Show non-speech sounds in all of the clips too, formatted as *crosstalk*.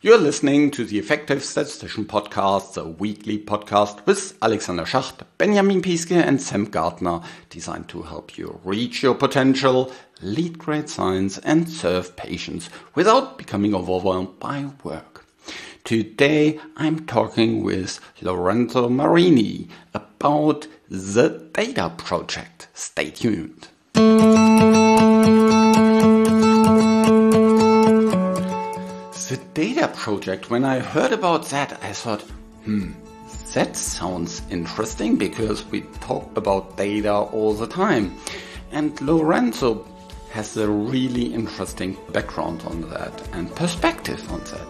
You're listening to the Effective Statistician Podcast, the weekly podcast with Alexander Schacht, Benjamin Piske, and Sam Gardner, designed to help you reach your potential, lead great science, and serve patients without becoming overwhelmed by work. Today I'm talking with Lorenzo Marini about the Data Project. Stay tuned. The data project, when I heard about that, I thought, hmm, that sounds interesting because we talk about data all the time. And Lorenzo has a really interesting background on that and perspective on that.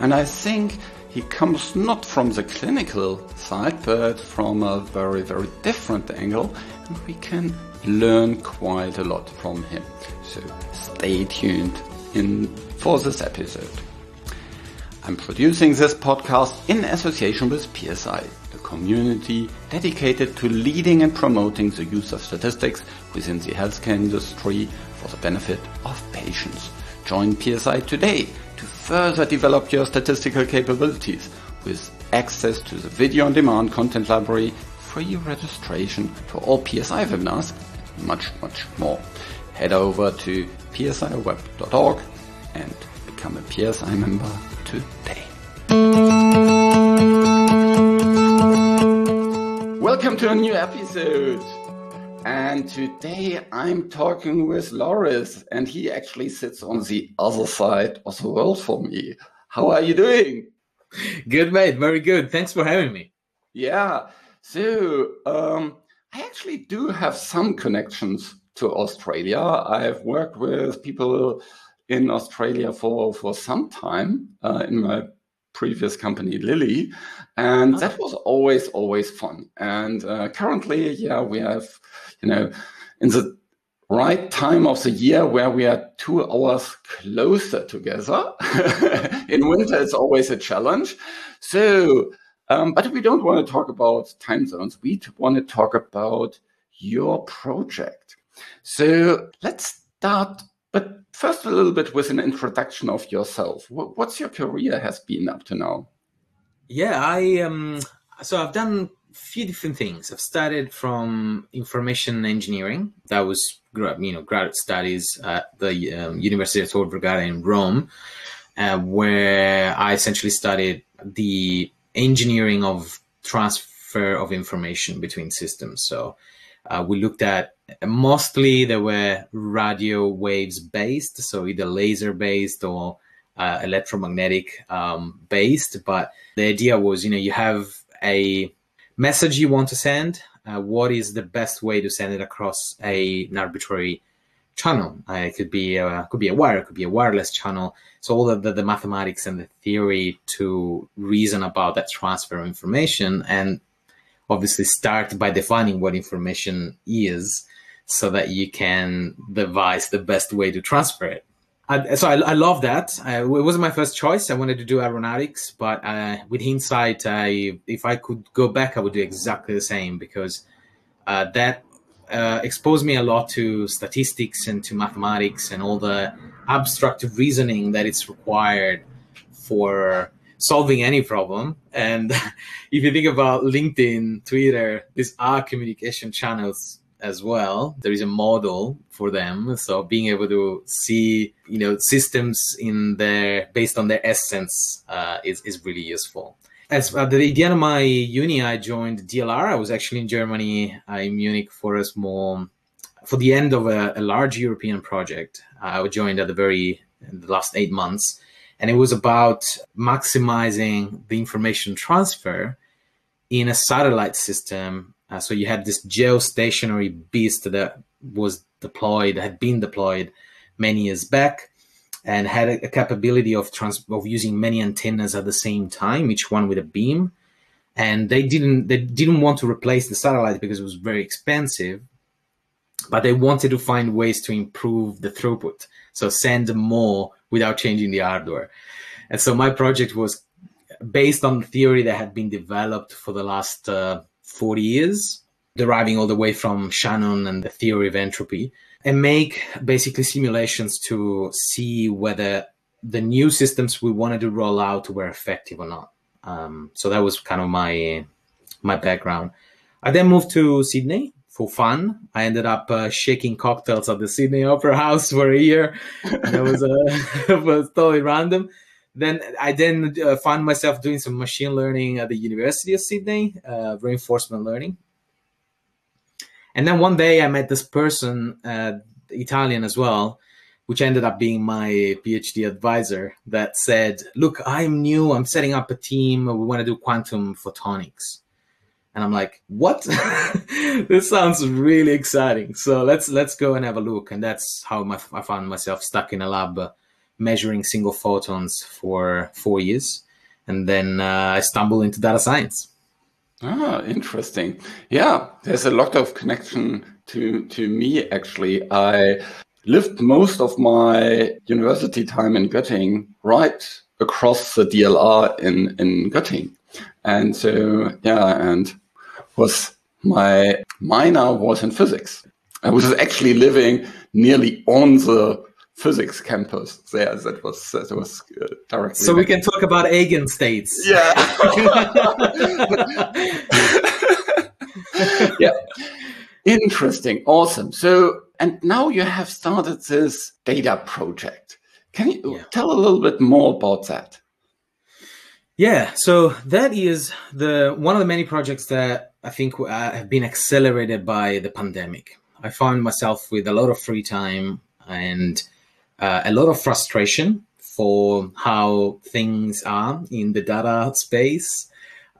And I think he comes not from the clinical side, but from a very, very different angle, and we can learn quite a lot from him. So stay tuned in for this episode. I'm producing this podcast in association with PSI, a community dedicated to leading and promoting the use of statistics within the healthcare industry for the benefit of patients. Join PSI today to further develop your statistical capabilities with access to the video on demand content library, free registration to all PSI webinars, and much, much more. Head over to psiweb.org and become a PSI member today. Welcome to a new episode. And today I'm talking with Loris, and he actually sits on the other side of the world for me. How are you doing? Good, mate. Very good. Thanks for having me. Yeah. So, um, I actually do have some connections to Australia. I've worked with people in Australia for for some time uh, in my previous company Lilly, and that was always always fun. And uh, currently, yeah, we have you know in the right time of the year where we are two hours closer together. *laughs* in winter, it's always a challenge. So. Um, but we don't want to talk about time zones. We want to talk about your project. So let's start but first, a little bit with an introduction of yourself. What's your career has been up to now? Yeah, I um, so I've done a few different things. I've started from information engineering. That was you know graduate studies at the um, University of Tor Vergata in Rome, uh, where I essentially studied the engineering of transfer of information between systems. So uh, we looked at mostly they were radio waves based, so either laser based or uh, electromagnetic um, based. But the idea was, you know, you have a message you want to send. Uh, what is the best way to send it across a, an arbitrary channel? Uh, it could be a, could be a wire, it could be a wireless channel. So all the, the mathematics and the theory to reason about that transfer of information and obviously start by defining what information is so that you can devise the best way to transfer it. I, so I, I, love that. it wasn't my first choice. I wanted to do aeronautics, but uh, with hindsight, I, if I could go back, I would do exactly the same because uh, that uh, exposed me a lot to statistics and to mathematics and all the abstract reasoning that it's required for solving any problem. And *laughs* if you think about LinkedIn, Twitter, these are communication channels as well. There is a model for them. So being able to see, you know, systems in their based on their essence uh, is, is really useful. As at the end of my uni, I joined DLR. I was actually in Germany, uh, in Munich for a small, for the end of a, a large European project. I joined at the very the last eight months and it was about maximizing the information transfer in a satellite system. Uh, so you had this geostationary beast that was deployed, had been deployed many years back, and had a, a capability of trans- of using many antennas at the same time, each one with a beam. And they didn't they didn't want to replace the satellite because it was very expensive, but they wanted to find ways to improve the throughput. So send more without changing the hardware. And so my project was based on theory that had been developed for the last uh, 40 years, deriving all the way from Shannon and the theory of entropy, and make basically simulations to see whether the new systems we wanted to roll out were effective or not. Um, so that was kind of my my background. I then moved to Sydney for fun. I ended up uh, shaking cocktails at the Sydney Opera House for a year. *laughs* that was, uh, *laughs* was totally random. Then I then uh, found myself doing some machine learning at the University of Sydney, uh, reinforcement learning. And then one day I met this person, uh, Italian as well, which ended up being my PhD advisor that said, Look, I'm new, I'm setting up a team, we want to do quantum photonics. And I'm like, what? *laughs* this sounds really exciting. So let's let's go and have a look. And that's how my, I found myself stuck in a lab measuring single photons for four years. And then uh, I stumbled into data science. Ah, interesting. Yeah, there's a lot of connection to to me actually. I lived most of my university time in Göttingen, right across the DLR in in Göttingen, and so yeah, and was my minor was in physics. I was actually living nearly on the physics campus there. That was that was uh, directly. So we can talk about eigenstates. Yeah. *laughs* yeah. Interesting. Awesome. So, and now you have started this data project. Can you yeah. tell a little bit more about that? Yeah. So that is the one of the many projects that I think uh, have been accelerated by the pandemic. I found myself with a lot of free time and uh, a lot of frustration for how things are in the data space.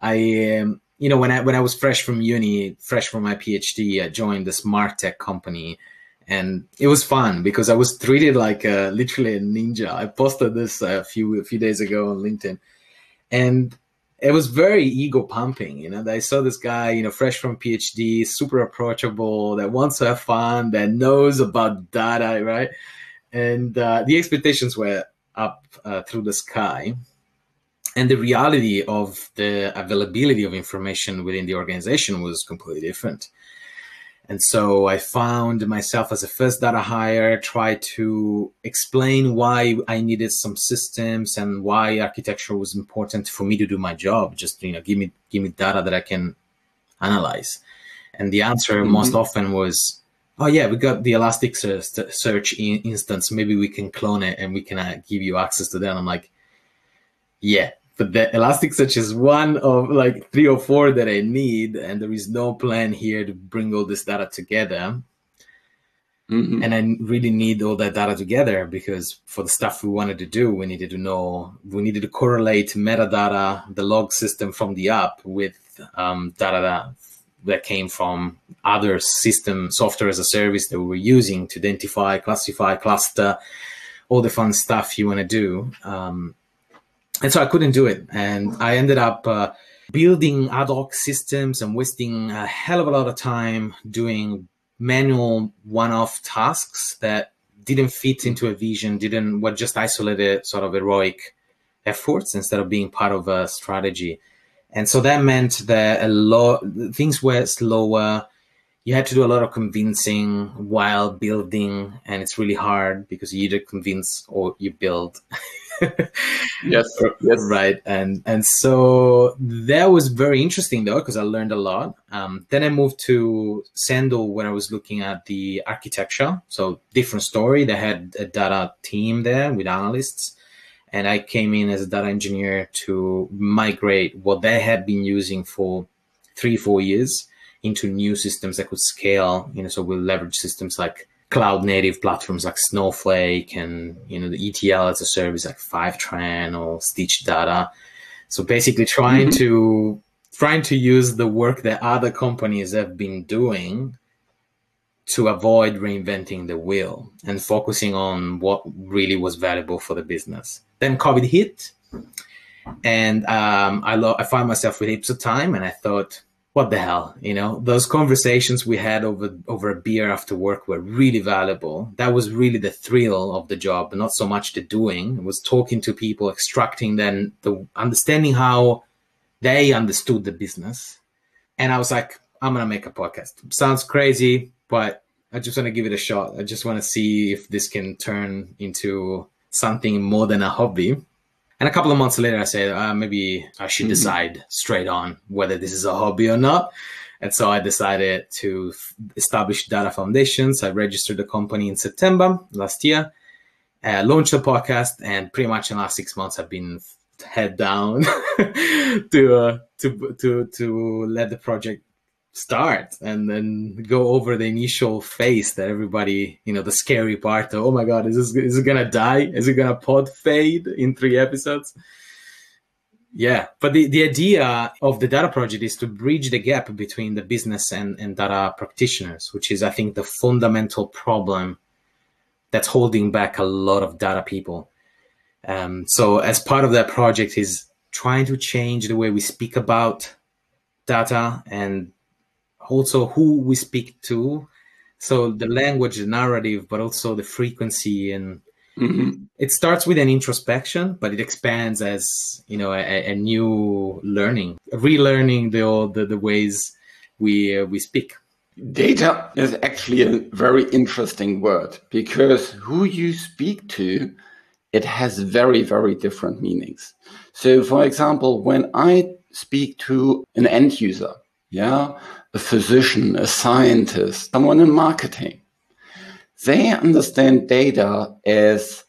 I, um, you know, when I when I was fresh from uni, fresh from my PhD, I joined this smart tech company, and it was fun because I was treated like a, literally a ninja. I posted this a few a few days ago on LinkedIn, and it was very ego pumping. You know, I saw this guy, you know, fresh from PhD, super approachable, that wants to have fun, that knows about data, right? And uh, the expectations were up uh, through the sky. And the reality of the availability of information within the organization was completely different. And so i found myself as a first data hire try to explain why i needed some systems and why architecture was important for me to do my job. Just you know give me give me data that i can analyze. And the answer mm-hmm. most often was oh yeah, we got the Elasticsearch instance. Maybe we can clone it and we can uh, give you access to that. And I'm like, yeah, but the Elasticsearch is one of like three or four that I need, and there is no plan here to bring all this data together. Mm-hmm. And I really need all that data together because for the stuff we wanted to do, we needed to know, we needed to correlate metadata, the log system from the app with um, data that came from other system software as a service that we were using to identify, classify, cluster, all the fun stuff you want to do. Um, and so I couldn't do it. And I ended up uh, building ad hoc systems and wasting a hell of a lot of time doing manual one off tasks that didn't fit into a vision, didn't, were just isolated sort of heroic efforts instead of being part of a strategy and so that meant that a lot things were slower. You had to do a lot of convincing while building and it's really hard because you either convince or you build. *laughs* Yes yes. Right and and so that was very interesting though because i learned a lot. Um, then i moved to sandal when i was looking at the architecture so different story. They had a data team there with analysts and I came in as a data engineer to migrate what they had been using for three, four years into new systems that could scale. You know, so we'll leverage systems like cloud native platforms like Snowflake and you know the ETL as a service like Fivetran or Stitch Data. So basically, trying mm-hmm. to trying to use the work that other companies have been doing to avoid reinventing the wheel and focusing on what really was valuable for the business. Then COVID hit, and um, I lo- I found myself with heaps of time, and I thought, what the hell, you know, those conversations we had over over a beer after work were really valuable. That was really the thrill of the job, not so much the doing. It was talking to people, extracting then the understanding how they understood the business, and I was like, I'm gonna make a podcast. Sounds crazy, but I just want to give it a shot. I just want to see if this can turn into something more than a hobby. And a couple of months later, I said, uh, maybe I should Mhm. decide straight on whether this is a hobby or not. And so I decided to f- establish Data Foundations. I registered the company in September last year, uh, launched the podcast, and pretty much in the last six months, I've been head down *laughs* to uh, to to to let the project start and then go over the initial phase that everybody you know the scary part of, oh my god is this is it gonna die? Is it gonna pod fade in three episodes? Yeah but the, the idea of the data project is to bridge the gap between the business and, and data practitioners which is i think the fundamental problem that's holding back a lot of data people. Um, so as part of that project is trying to change the way we speak about data and also who we speak to so the language the narrative but also the frequency and Mhm. it starts with an introspection but it expands as you know a, a new learning relearning the old the, the ways we uh, we speak Data is actually a very interesting word because who you speak to, it has very, very different meanings. So, for example, when I speak to an end user, yeah, a physician, a scientist, someone in marketing, they understand data as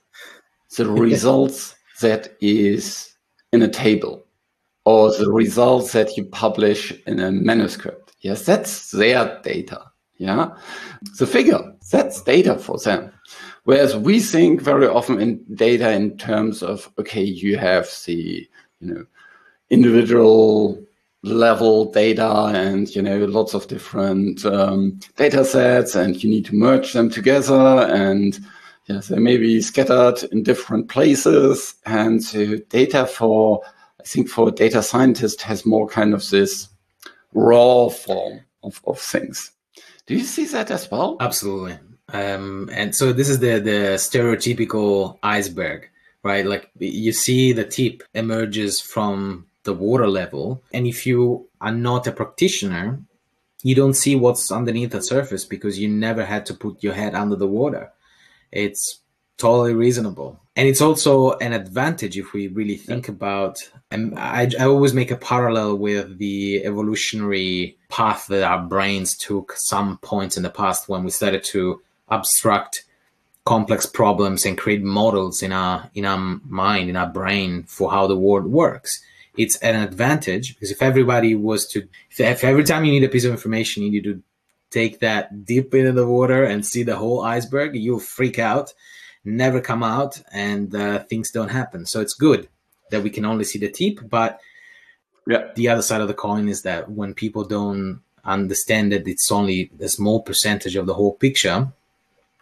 the *laughs* results that is in a table or the results that you publish in a manuscript. Yes, that's their data. Yeah. The figure, that's data for them. Whereas we think very often in data in terms of, okay, you have the, you know, individual level data and, you know, lots of different um, data sets and you need to merge them together and they may be scattered in different places. And so data for, I think for a data scientist has more kind of this raw form of, of things. Do you see that as well? absolutely um, and so this is the the stereotypical iceberg right like you see the tip emerges from the water level and if you are not a practitioner you don't see what's underneath the surface because you never had to put your head under the water. It's totally reasonable. And it's also an advantage if we really think about and I, I always make a parallel with the evolutionary path that our brains took some points in the past when we started to abstract complex problems and create models in our in our mind in our brain for how the world works it's an advantage because if everybody was to if, if every time you need a piece of information you need to take that deep into the water and see the whole iceberg you'll freak out never come out and uh, things don't happen so it's good that we can only see the tip but Yeah. the other side of the coin is that when people don't understand that it's only a small percentage of the whole picture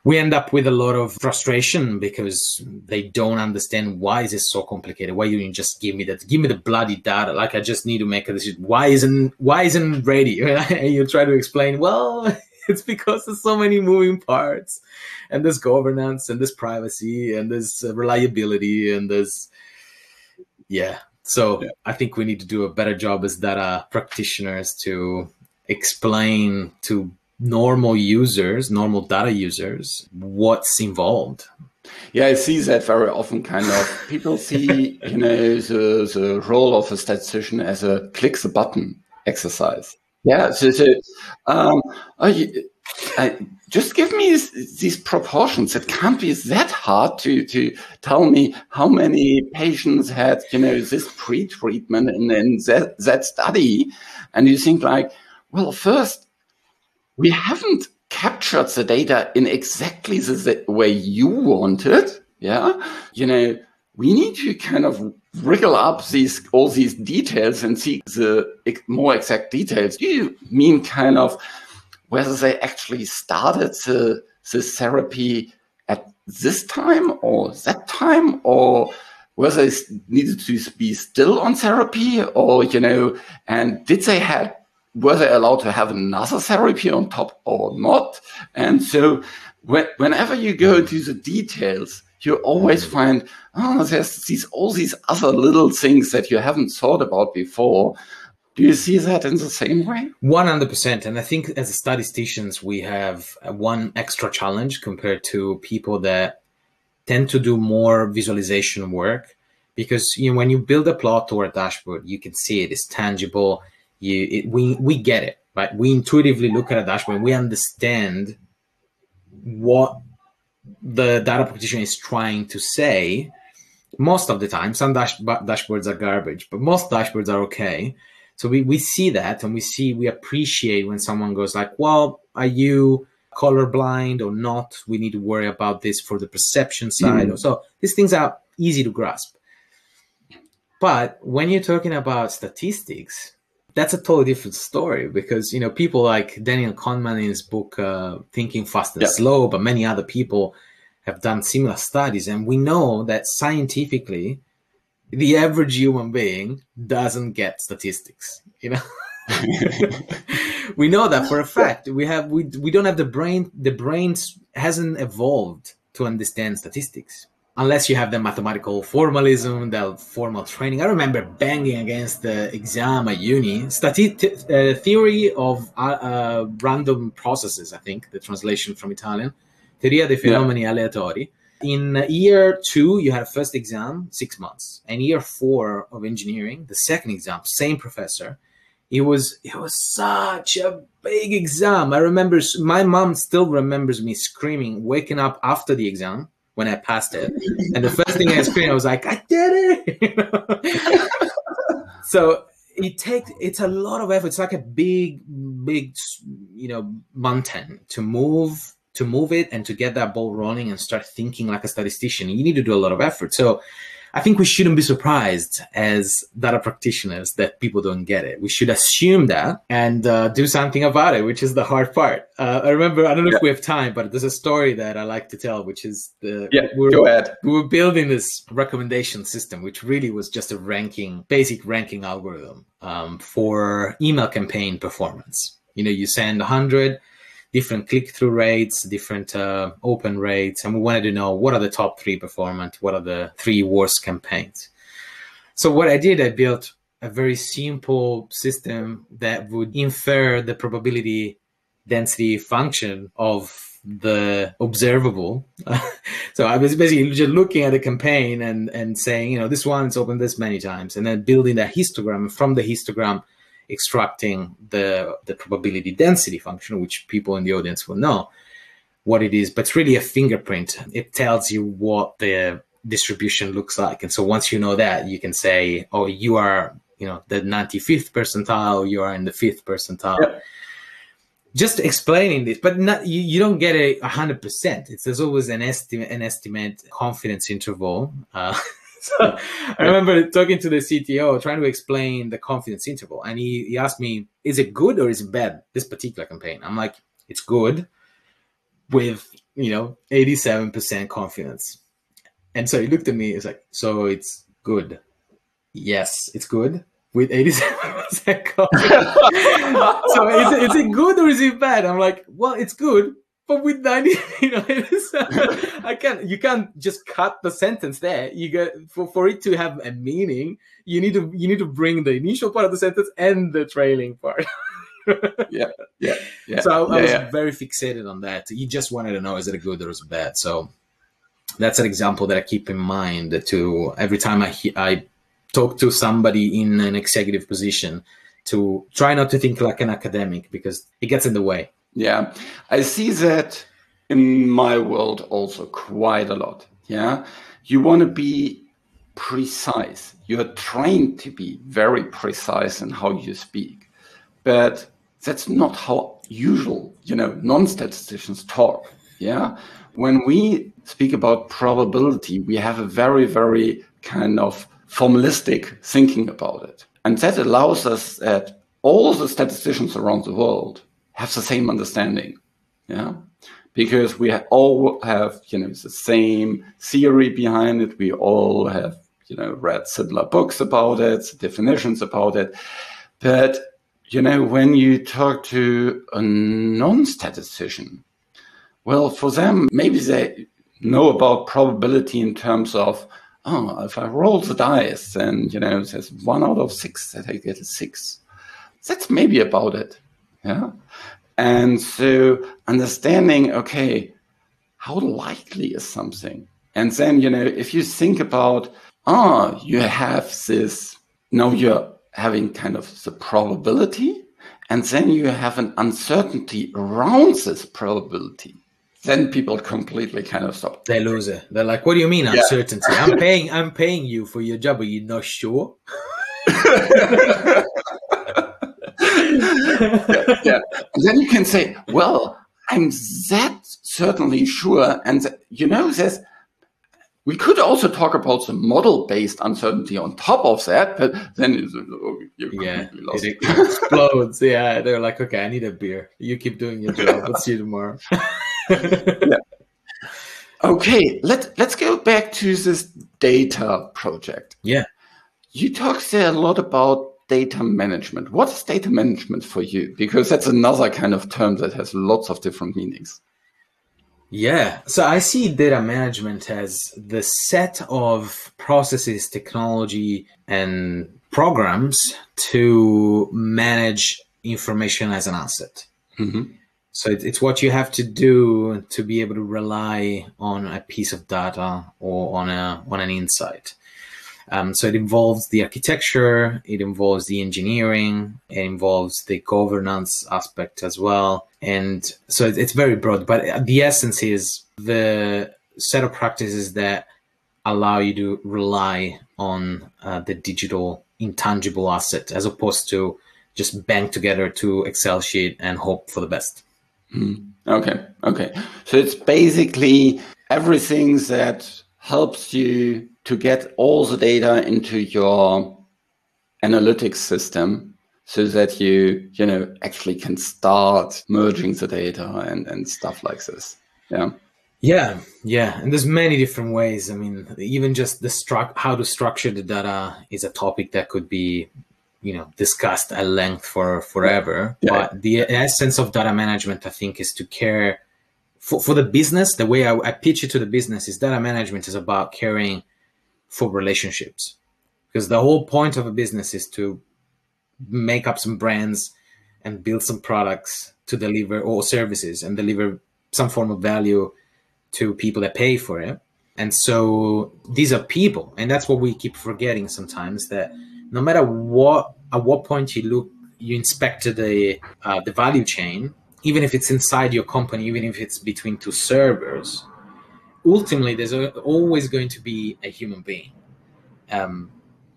we end up with a lot of frustration because they don't understand why is this so complicated? Why you didn't just give me that? Give me the bloody data. Like i just need to make a decision. Why isn't why isn't ready? *laughs* And you try to explain well *laughs* it's because there's so many moving parts and there's governance and there's privacy and there's uh, reliability and there's yeah. So Yeah. i think we need to do a better job as data practitioners to explain to normal users normal data users what's involved Yeah, I see that very often. Kind of people see, you know, the the role of a statistician as a click the button exercise. Yeah, so, so um, I, just give me these proportions. It can't be that hard to to tell me how many patients had, you know, this pre-treatment and then that that study, and you think like, well, first we haven't captured the data in exactly the, the way you want it. Yeah. You know, we need to kind of wriggle up these, all these details and see the more exact details. Do you mean kind of whether they actually started the, the therapy at this time or that time or whether they needed to be still on therapy or, you know, and did they have were they allowed to have another therapy on top or not? And so when, whenever you go to the details, you always find, oh, there's these, all these other little things that you haven't thought about before. Do you see that in the same way? 100% and i think as statisticians we have uh, one extra challenge compared to people that tend to do more visualization work because you know when you build a plot or a dashboard, you can see it. It's tangible. You it, we we get it, right? We intuitively look at a dashboard. We understand what the data practitioner is trying to say most of the time some dash- dashboards are garbage but most dashboards are okay so we, we see that and we see we appreciate when someone goes like well are you colorblind or not we need to worry about this for the perception side mm. so these things are easy to grasp but when you're talking about statistics that's a totally different story because you know people like Daniel Kahneman in his book uh, Thinking Fast and yeah. Slow, but many other people have done similar studies, and we know that scientifically, the average human being doesn't get statistics. You know, *laughs* we know that for a fact. We have we we don't have the brain. The brain hasn't evolved to understand statistics unless you have the mathematical formalism, the formal training. I remember banging against the exam at uni. Stati- uh, theory of uh, uh, random processes, I think, the translation from Italian. Teoria dei fenomeni yeah. aleatori. In year two, you had a first exam, six months. And year four of engineering, the second exam, same professor. It was it was such a big exam. I remember my mom still remembers me screaming, waking up after the exam when I passed it. And the first thing I screamed, I was like, I did it. *laughs* so it takes it's a lot of effort. It's like a big, big, you know, mountain to move to move it and to get that ball rolling and start thinking like a statistician. You need to do a lot of effort. So I think we shouldn't be surprised as data practitioners that people don't get it. We should assume that and uh, do something about it, which is the hard part. Uh, I remember, I don't know yeah. if we have time, but there's a story that I like to tell, which is the yeah, we're, go ahead. We were building this recommendation system, which really was just a ranking, basic ranking algorithm um, for email campaign performance. You know, you send 100 different click-through rates, different uh, open rates, and we wanted to know what are the top three performance, what are the three worst campaigns. So what I did, I built a very simple system that would infer the probability density function of the observable. *laughs* so I was basically just looking at the campaign and and saying, you know, this one's opened this many times, and then building a histogram. From the histogram, extracting the the probability density function, which people in the audience will know what it is, but it's really a fingerprint. It tells you what the distribution looks like. And so once you know that, you can say, oh, you are, you know, the 95th percentile, you are in the fifth percentile. Yep. Just explaining this, but not, you, you don't get a hundred percent. It's there's always an estimate, an estimate confidence interval. Uh, *laughs* *laughs* so I remember talking to the CTO, trying to explain the confidence interval, and he, he asked me, "Is it good or is it bad? This particular campaign?" I'm like, "It's good, with you know 87% confidence." And so he looked at me. He's like, "So it's good? Yes, it's good." With 87% confidence. *laughs* so is it, is it good or is it bad? I'm like, well, it's good, but with 90 you know i can't you can't just cut the sentence there. You get for, for it to have a meaning you need to you need to bring the initial part of the sentence and the trailing part. *laughs* Yeah yeah yeah. So i, I was yeah. very fixated on that. You just wanted to know is it a good or is it bad? So that's an example that i keep in mind to every time i i talk to somebody in an executive position to try not to think like an academic because it gets in the way yeah, I see that in my world also quite a lot. Yeah, you want to be precise. You're trained to be very precise in how you speak, but that's not how usual, you know, non-statisticians talk. Yeah, when we speak about probability, we have a very, very kind of formalistic thinking about it, and that allows us that all the statisticians around the world have the same understanding. Yeah. Because we all have, you know, the same theory behind it. We all have, you know, read similar books about it, definitions about it. But, you know, when you talk to a non statistician, well, for them, maybe they know about probability in terms of, oh, if I roll the dice and, you know, there's one out of six that I get a six. That's maybe about it. Yeah. And so understanding, okay, how likely is something? And then, you know, if you think about, ah, oh, you have this, now you're having kind of the probability, and then you have an uncertainty around this probability. Then people completely kind of stop. They lose it. They're like, "What do you mean yeah. uncertainty? I'm paying, I'm paying you for your job, but you're not sure." *laughs* yeah, *laughs* yeah. Then you can say, "Well, I'm that certainly sure," and you know, there's we could also talk about the model-based uncertainty on top of that, but then yeah, it explodes. yeah, they're like, okay, I need a beer. You keep doing your job. Let's see you tomorrow. yeah. Okay, let let's go back to this data project. Yeah, you talked there a lot about data management. What is data management for you? Because that's another kind of term that has lots of different meanings. Yeah. So I see data management as the set of processes, technology, and programs to manage information as an asset. Mm-hmm. So it's what you have to do to be able to rely on a piece of data or on a on an insight. Um, so it involves the architecture, it involves the engineering, it involves the governance aspect as well. And so it's very broad, but the essence is the set of practices that allow you to rely on uh, the digital intangible asset as opposed to just bang together to Excel sheet and hope for the best. Mm. Okay. Okay. So it's basically everything that helps you to get all the data into your analytics system so that you you know actually can start merging the data and and stuff like this. Yeah. Yeah yeah. And there's many different ways. I mean even just the struct how to structure the data is a topic that could be you know discussed at length for forever. Yeah. but the essence of data management i think is to care for, for the business the way I, I pitch it to the business is data management is about caring for relationships. Because the whole point of a business is to make up some brands and build some products to deliver or services and deliver some form of value to people that pay for it. And so these are people and that's what we keep forgetting sometimes that no matter what at what point you look you inspect the uh, the value chain even if it's inside your company even if it's between two servers ultimately there's a, always going to be a human being. Um,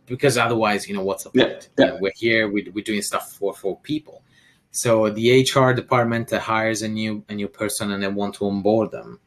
because otherwise you know what's the point? yeah, yeah. You know, we're here we, we're doing stuff for for people. So the hr department that hires a new a new person and they want to onboard them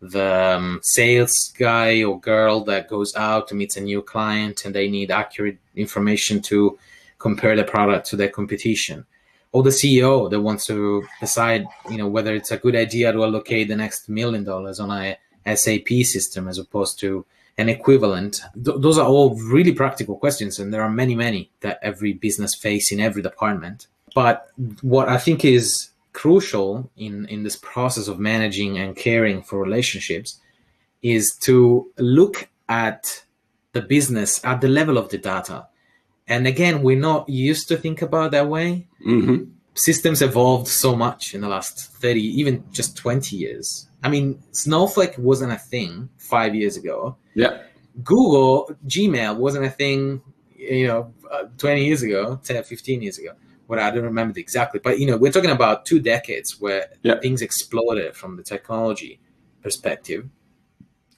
the um, sales guy or girl that goes out to meet a new client and they need accurate information to compare the product to their competition or the ceo that wants to decide you know whether it's a good idea to allocate the next million dollars on a SAP system as opposed to an equivalent? Th- those are all really practical questions, and there are many, many that every business face in every department. But what I think is crucial in, in this process of managing and caring for relationships is to look at the business at the level of the data. And again, we're not used to think about that way. Mm-hmm. Systems evolved so much in the last 30, even just 20 years I mean, Snowflake wasn't a thing five years ago. Yeah. Google, Gmail wasn't a thing, you know, uh, 20 years ago, 10, 15 years ago. What I don't remember exactly, but you know, we're talking about two decades where yeah. things exploded from the technology perspective.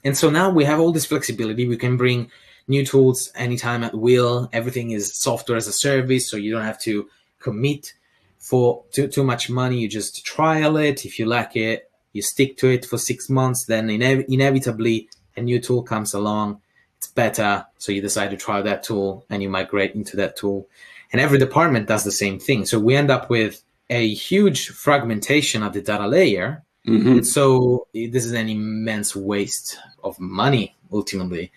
And so now we have all this flexibility. We can bring new tools anytime at will. Everything is software as a service, so you don't have to commit for too, too much money. You just trial it. If you like it, you stick to it for six months, then ine- inevitably a new tool comes along. It's better. So you decide to try that tool and you migrate into that tool. And every department does the same thing. So we end up with a huge fragmentation of the data layer. Mm-hmm. So this is an immense waste of money ultimately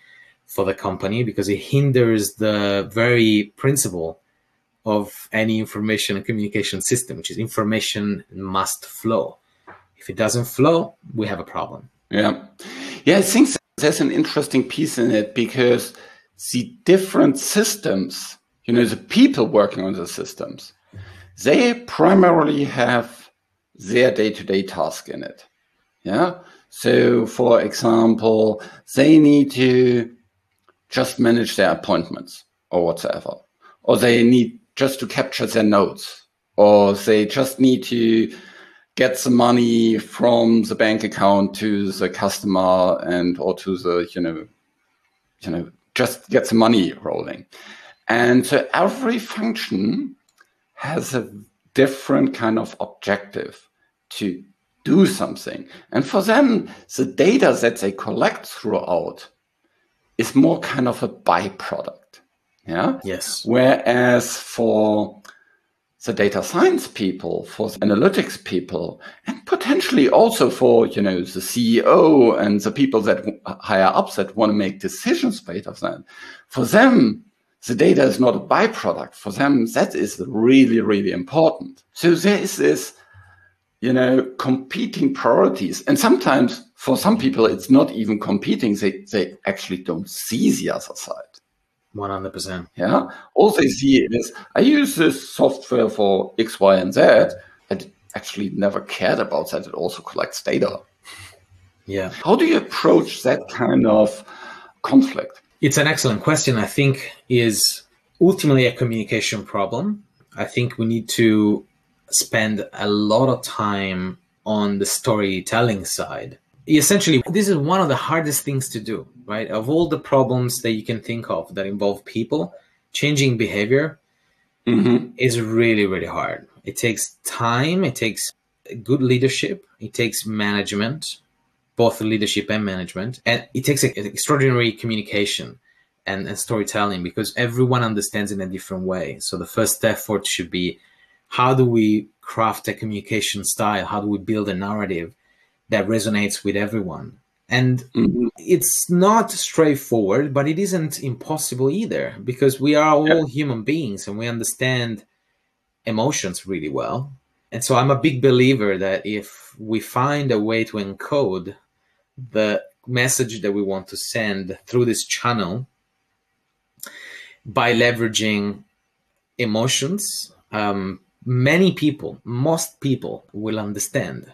for the company because it hinders the very principle of any information and communication system, which is information must flow. If it doesn't flow, we have a problem. Yeah. Yeah, I think there's an interesting piece in it because the different systems, you know, the people working on the systems, they primarily have their day to day task in it. Yeah. So, for example, they need to just manage their appointments or whatsoever, or they need just to capture their notes, or they just need to get the money from the bank account to the customer and or to the you know you know just get the money rolling. And so every function has a different kind of objective to do something. And for them the data that they collect throughout is more kind of a byproduct yeah yes whereas for the data science people, for the analytics people, and potentially also for you know the CEO and the people that higher ups that want to make decisions based of that. For them, the data is not a byproduct. For them, that is really really important. So there is this you know competing priorities, and sometimes for some people it's not even competing. They they actually don't see the other side. 100%. Yeah. All they see is I use this software for X, Y, and Z. and actually never cared about that. It also collects data. Yeah. How do you approach that kind of conflict? It's an excellent question. I think is ultimately a communication problem. I think we need to spend a lot of time on the storytelling side. Essentially this is one of the hardest things to do right? Of all the problems that you can think of that involve people changing behavior mm-hmm. is really really hard. It takes time it takes good leadership it takes management both leadership and management and it takes an extraordinary communication and, and storytelling because everyone understands in a different way. So the first effort should be how do we craft a communication style how do we build a narrative that resonates with everyone. And mm-hmm. it's not straightforward, but it isn't impossible either because we are all yeah. human beings and we understand emotions really well. And so I'm a big believer that if we find a way to encode the message that we want to send through this channel by leveraging emotions, um, many people, most people will understand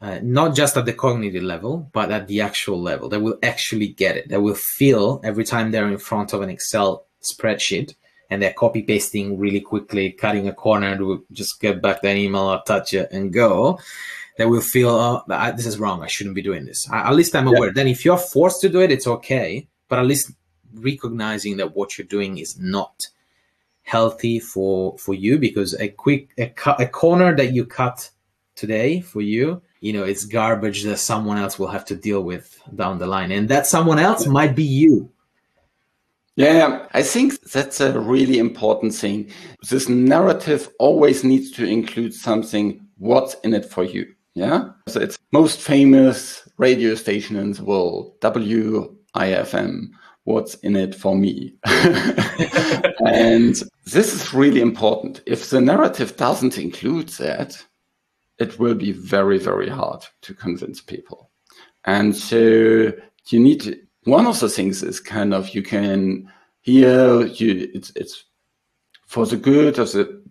uh, not just at the cognitive level, but at the actual level. They will actually get it. They will feel every time they're in front of an Excel spreadsheet and they're copy pasting really quickly, cutting a corner to just get back that email, touch it, and go. They will feel, oh, this is wrong. I shouldn't be doing this. At least I'm aware. Yeah. Then, if you're forced to do it, it's okay. But at least recognizing that what you're doing is not healthy for for you because a quick a, a corner that you cut today for you you know it's garbage that someone else will have to deal with down the line. And that someone else might be you. Yeah i think that's a really important thing. This narrative always needs to include something what's in it for you yeah? So it's most famous radio station in the world wifm what's in it for me *laughs* and this is really important if the narrative doesn't include that it will be very, very hard to convince people. And so you need to, one of the things is kind of you can here you it's it's for the good of the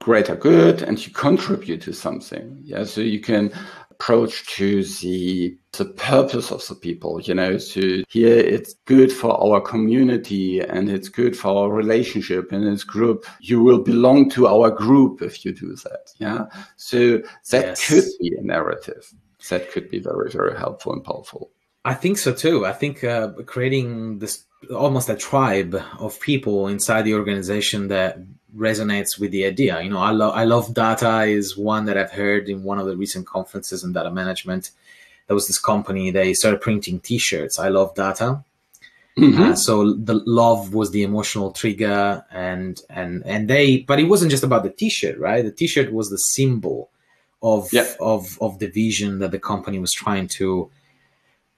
greater good and you contribute to something. Yeah. So you can approach to the the purpose of the people you know so here it's good for our community and it's good for our relationship and its group. You will belong to our group if you do that yeah? So that yes. could be a narrative. That could be very very helpful and powerful. I think so too. I think uh, creating this almost a tribe of people inside the organization that resonates with the idea. You know, I love I love data is one that I've heard in one of the recent conferences in data management. There was this company they started printing T-shirts. I love data. Mm-hmm. Uh, so the love was the emotional trigger, and and and they, but it wasn't just about the T-shirt, right? The T-shirt was the symbol of yeah. of of the vision that the company was trying to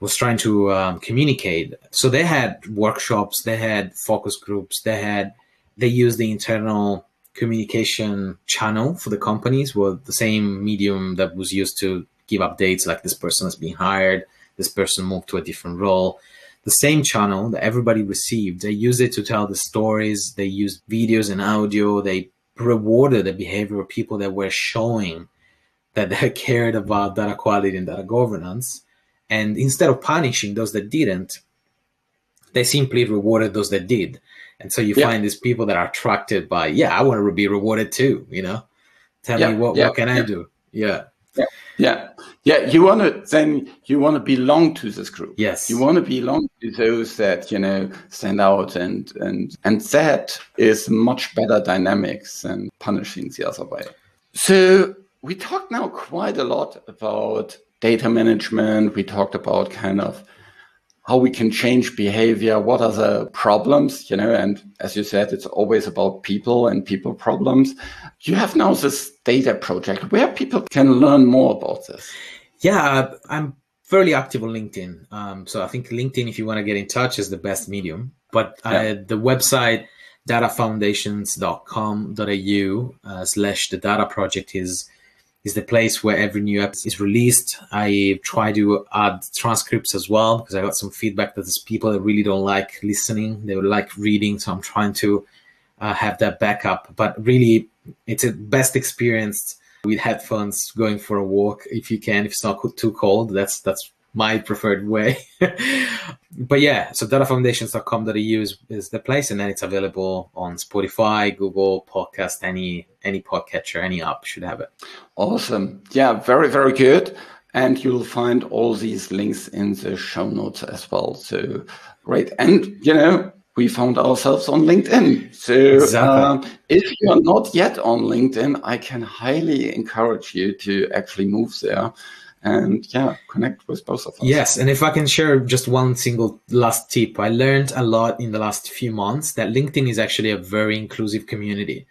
was trying to um, communicate. So they had workshops, they had focus groups, they had they use the internal communication channel for the companies were the same medium that was used to give updates like this person has been hired this person moved to a different role the same channel that everybody received they used it to tell the stories they used videos and audio they rewarded the behavior of people that were showing that they *laughs* cared about data quality and data governance And instead of punishing those that didn't, they simply rewarded those that did. And so you Yeah. find these people that are attracted by, yeah, I want to be rewarded too, you know? Tell Yeah, me what, yeah, what can I yeah. do? Yeah. Yeah, yeah. You want to then you want to belong to this group. Yes. You want to belong to those that you know stand out, and and and that is much better dynamics than punishing the other way. So we talked now quite a lot about data management. We talked about kind of how we can change behavior, what are the problems, you know, and as you said, it's always about people and people problems. You have now this data project where people can learn more about this. Yeah, I'm fairly active on LinkedIn. Um, so I think LinkedIn, if you want to get in touch, is the best medium. But uh, Yeah. the website datafoundations.com.au uh, slash the data project is is the place where every new app is released. I try to add transcripts as well because I got some feedback that there's people that really don't like listening; they would like reading. So I'm trying to uh, have that backup. But really, it's a best experience with headphones going for a walk if you can. If it's not too cold, that's that's my preferred way. *laughs* but yeah, so datafoundations.com.au is, is the place, and then it's available on Spotify, Google Podcast, any any podcatcher, any app should have it. Awesome. Yeah, very, very good. And you'll find all these links in the show notes as well. So great. And, you know, we found ourselves on LinkedIn. So Exactly. um, if you're not yet on LinkedIn, I can highly encourage you to actually move there and, yeah, connect with both of us. Yes, and if I can share just one single last tip, I learned a lot in the last few months that LinkedIn is actually a very inclusive community.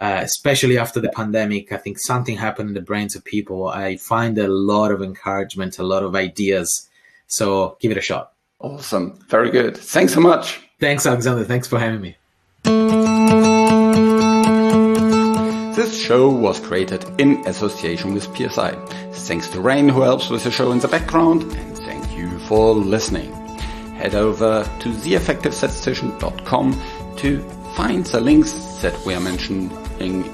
Uh, especially after the pandemic, I think something happened in the brains of people. I find a lot of encouragement, a lot of ideas. So give it a shot. Awesome. Very good. Thanks so much. Thanks, Alexander. Thanks for having me. This show was created in association with PSI. Thanks to Rain who helps with the show in the background and thank you for listening. Head over to theeffectivestatistician.com to find the links that we are mentioning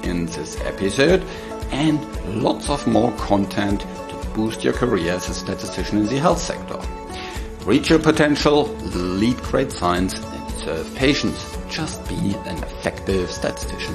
in this episode and lots of more content to boost your career as a statistician in the health sector. Reach your potential, lead great science, and serve patients. Just be an effective statistician.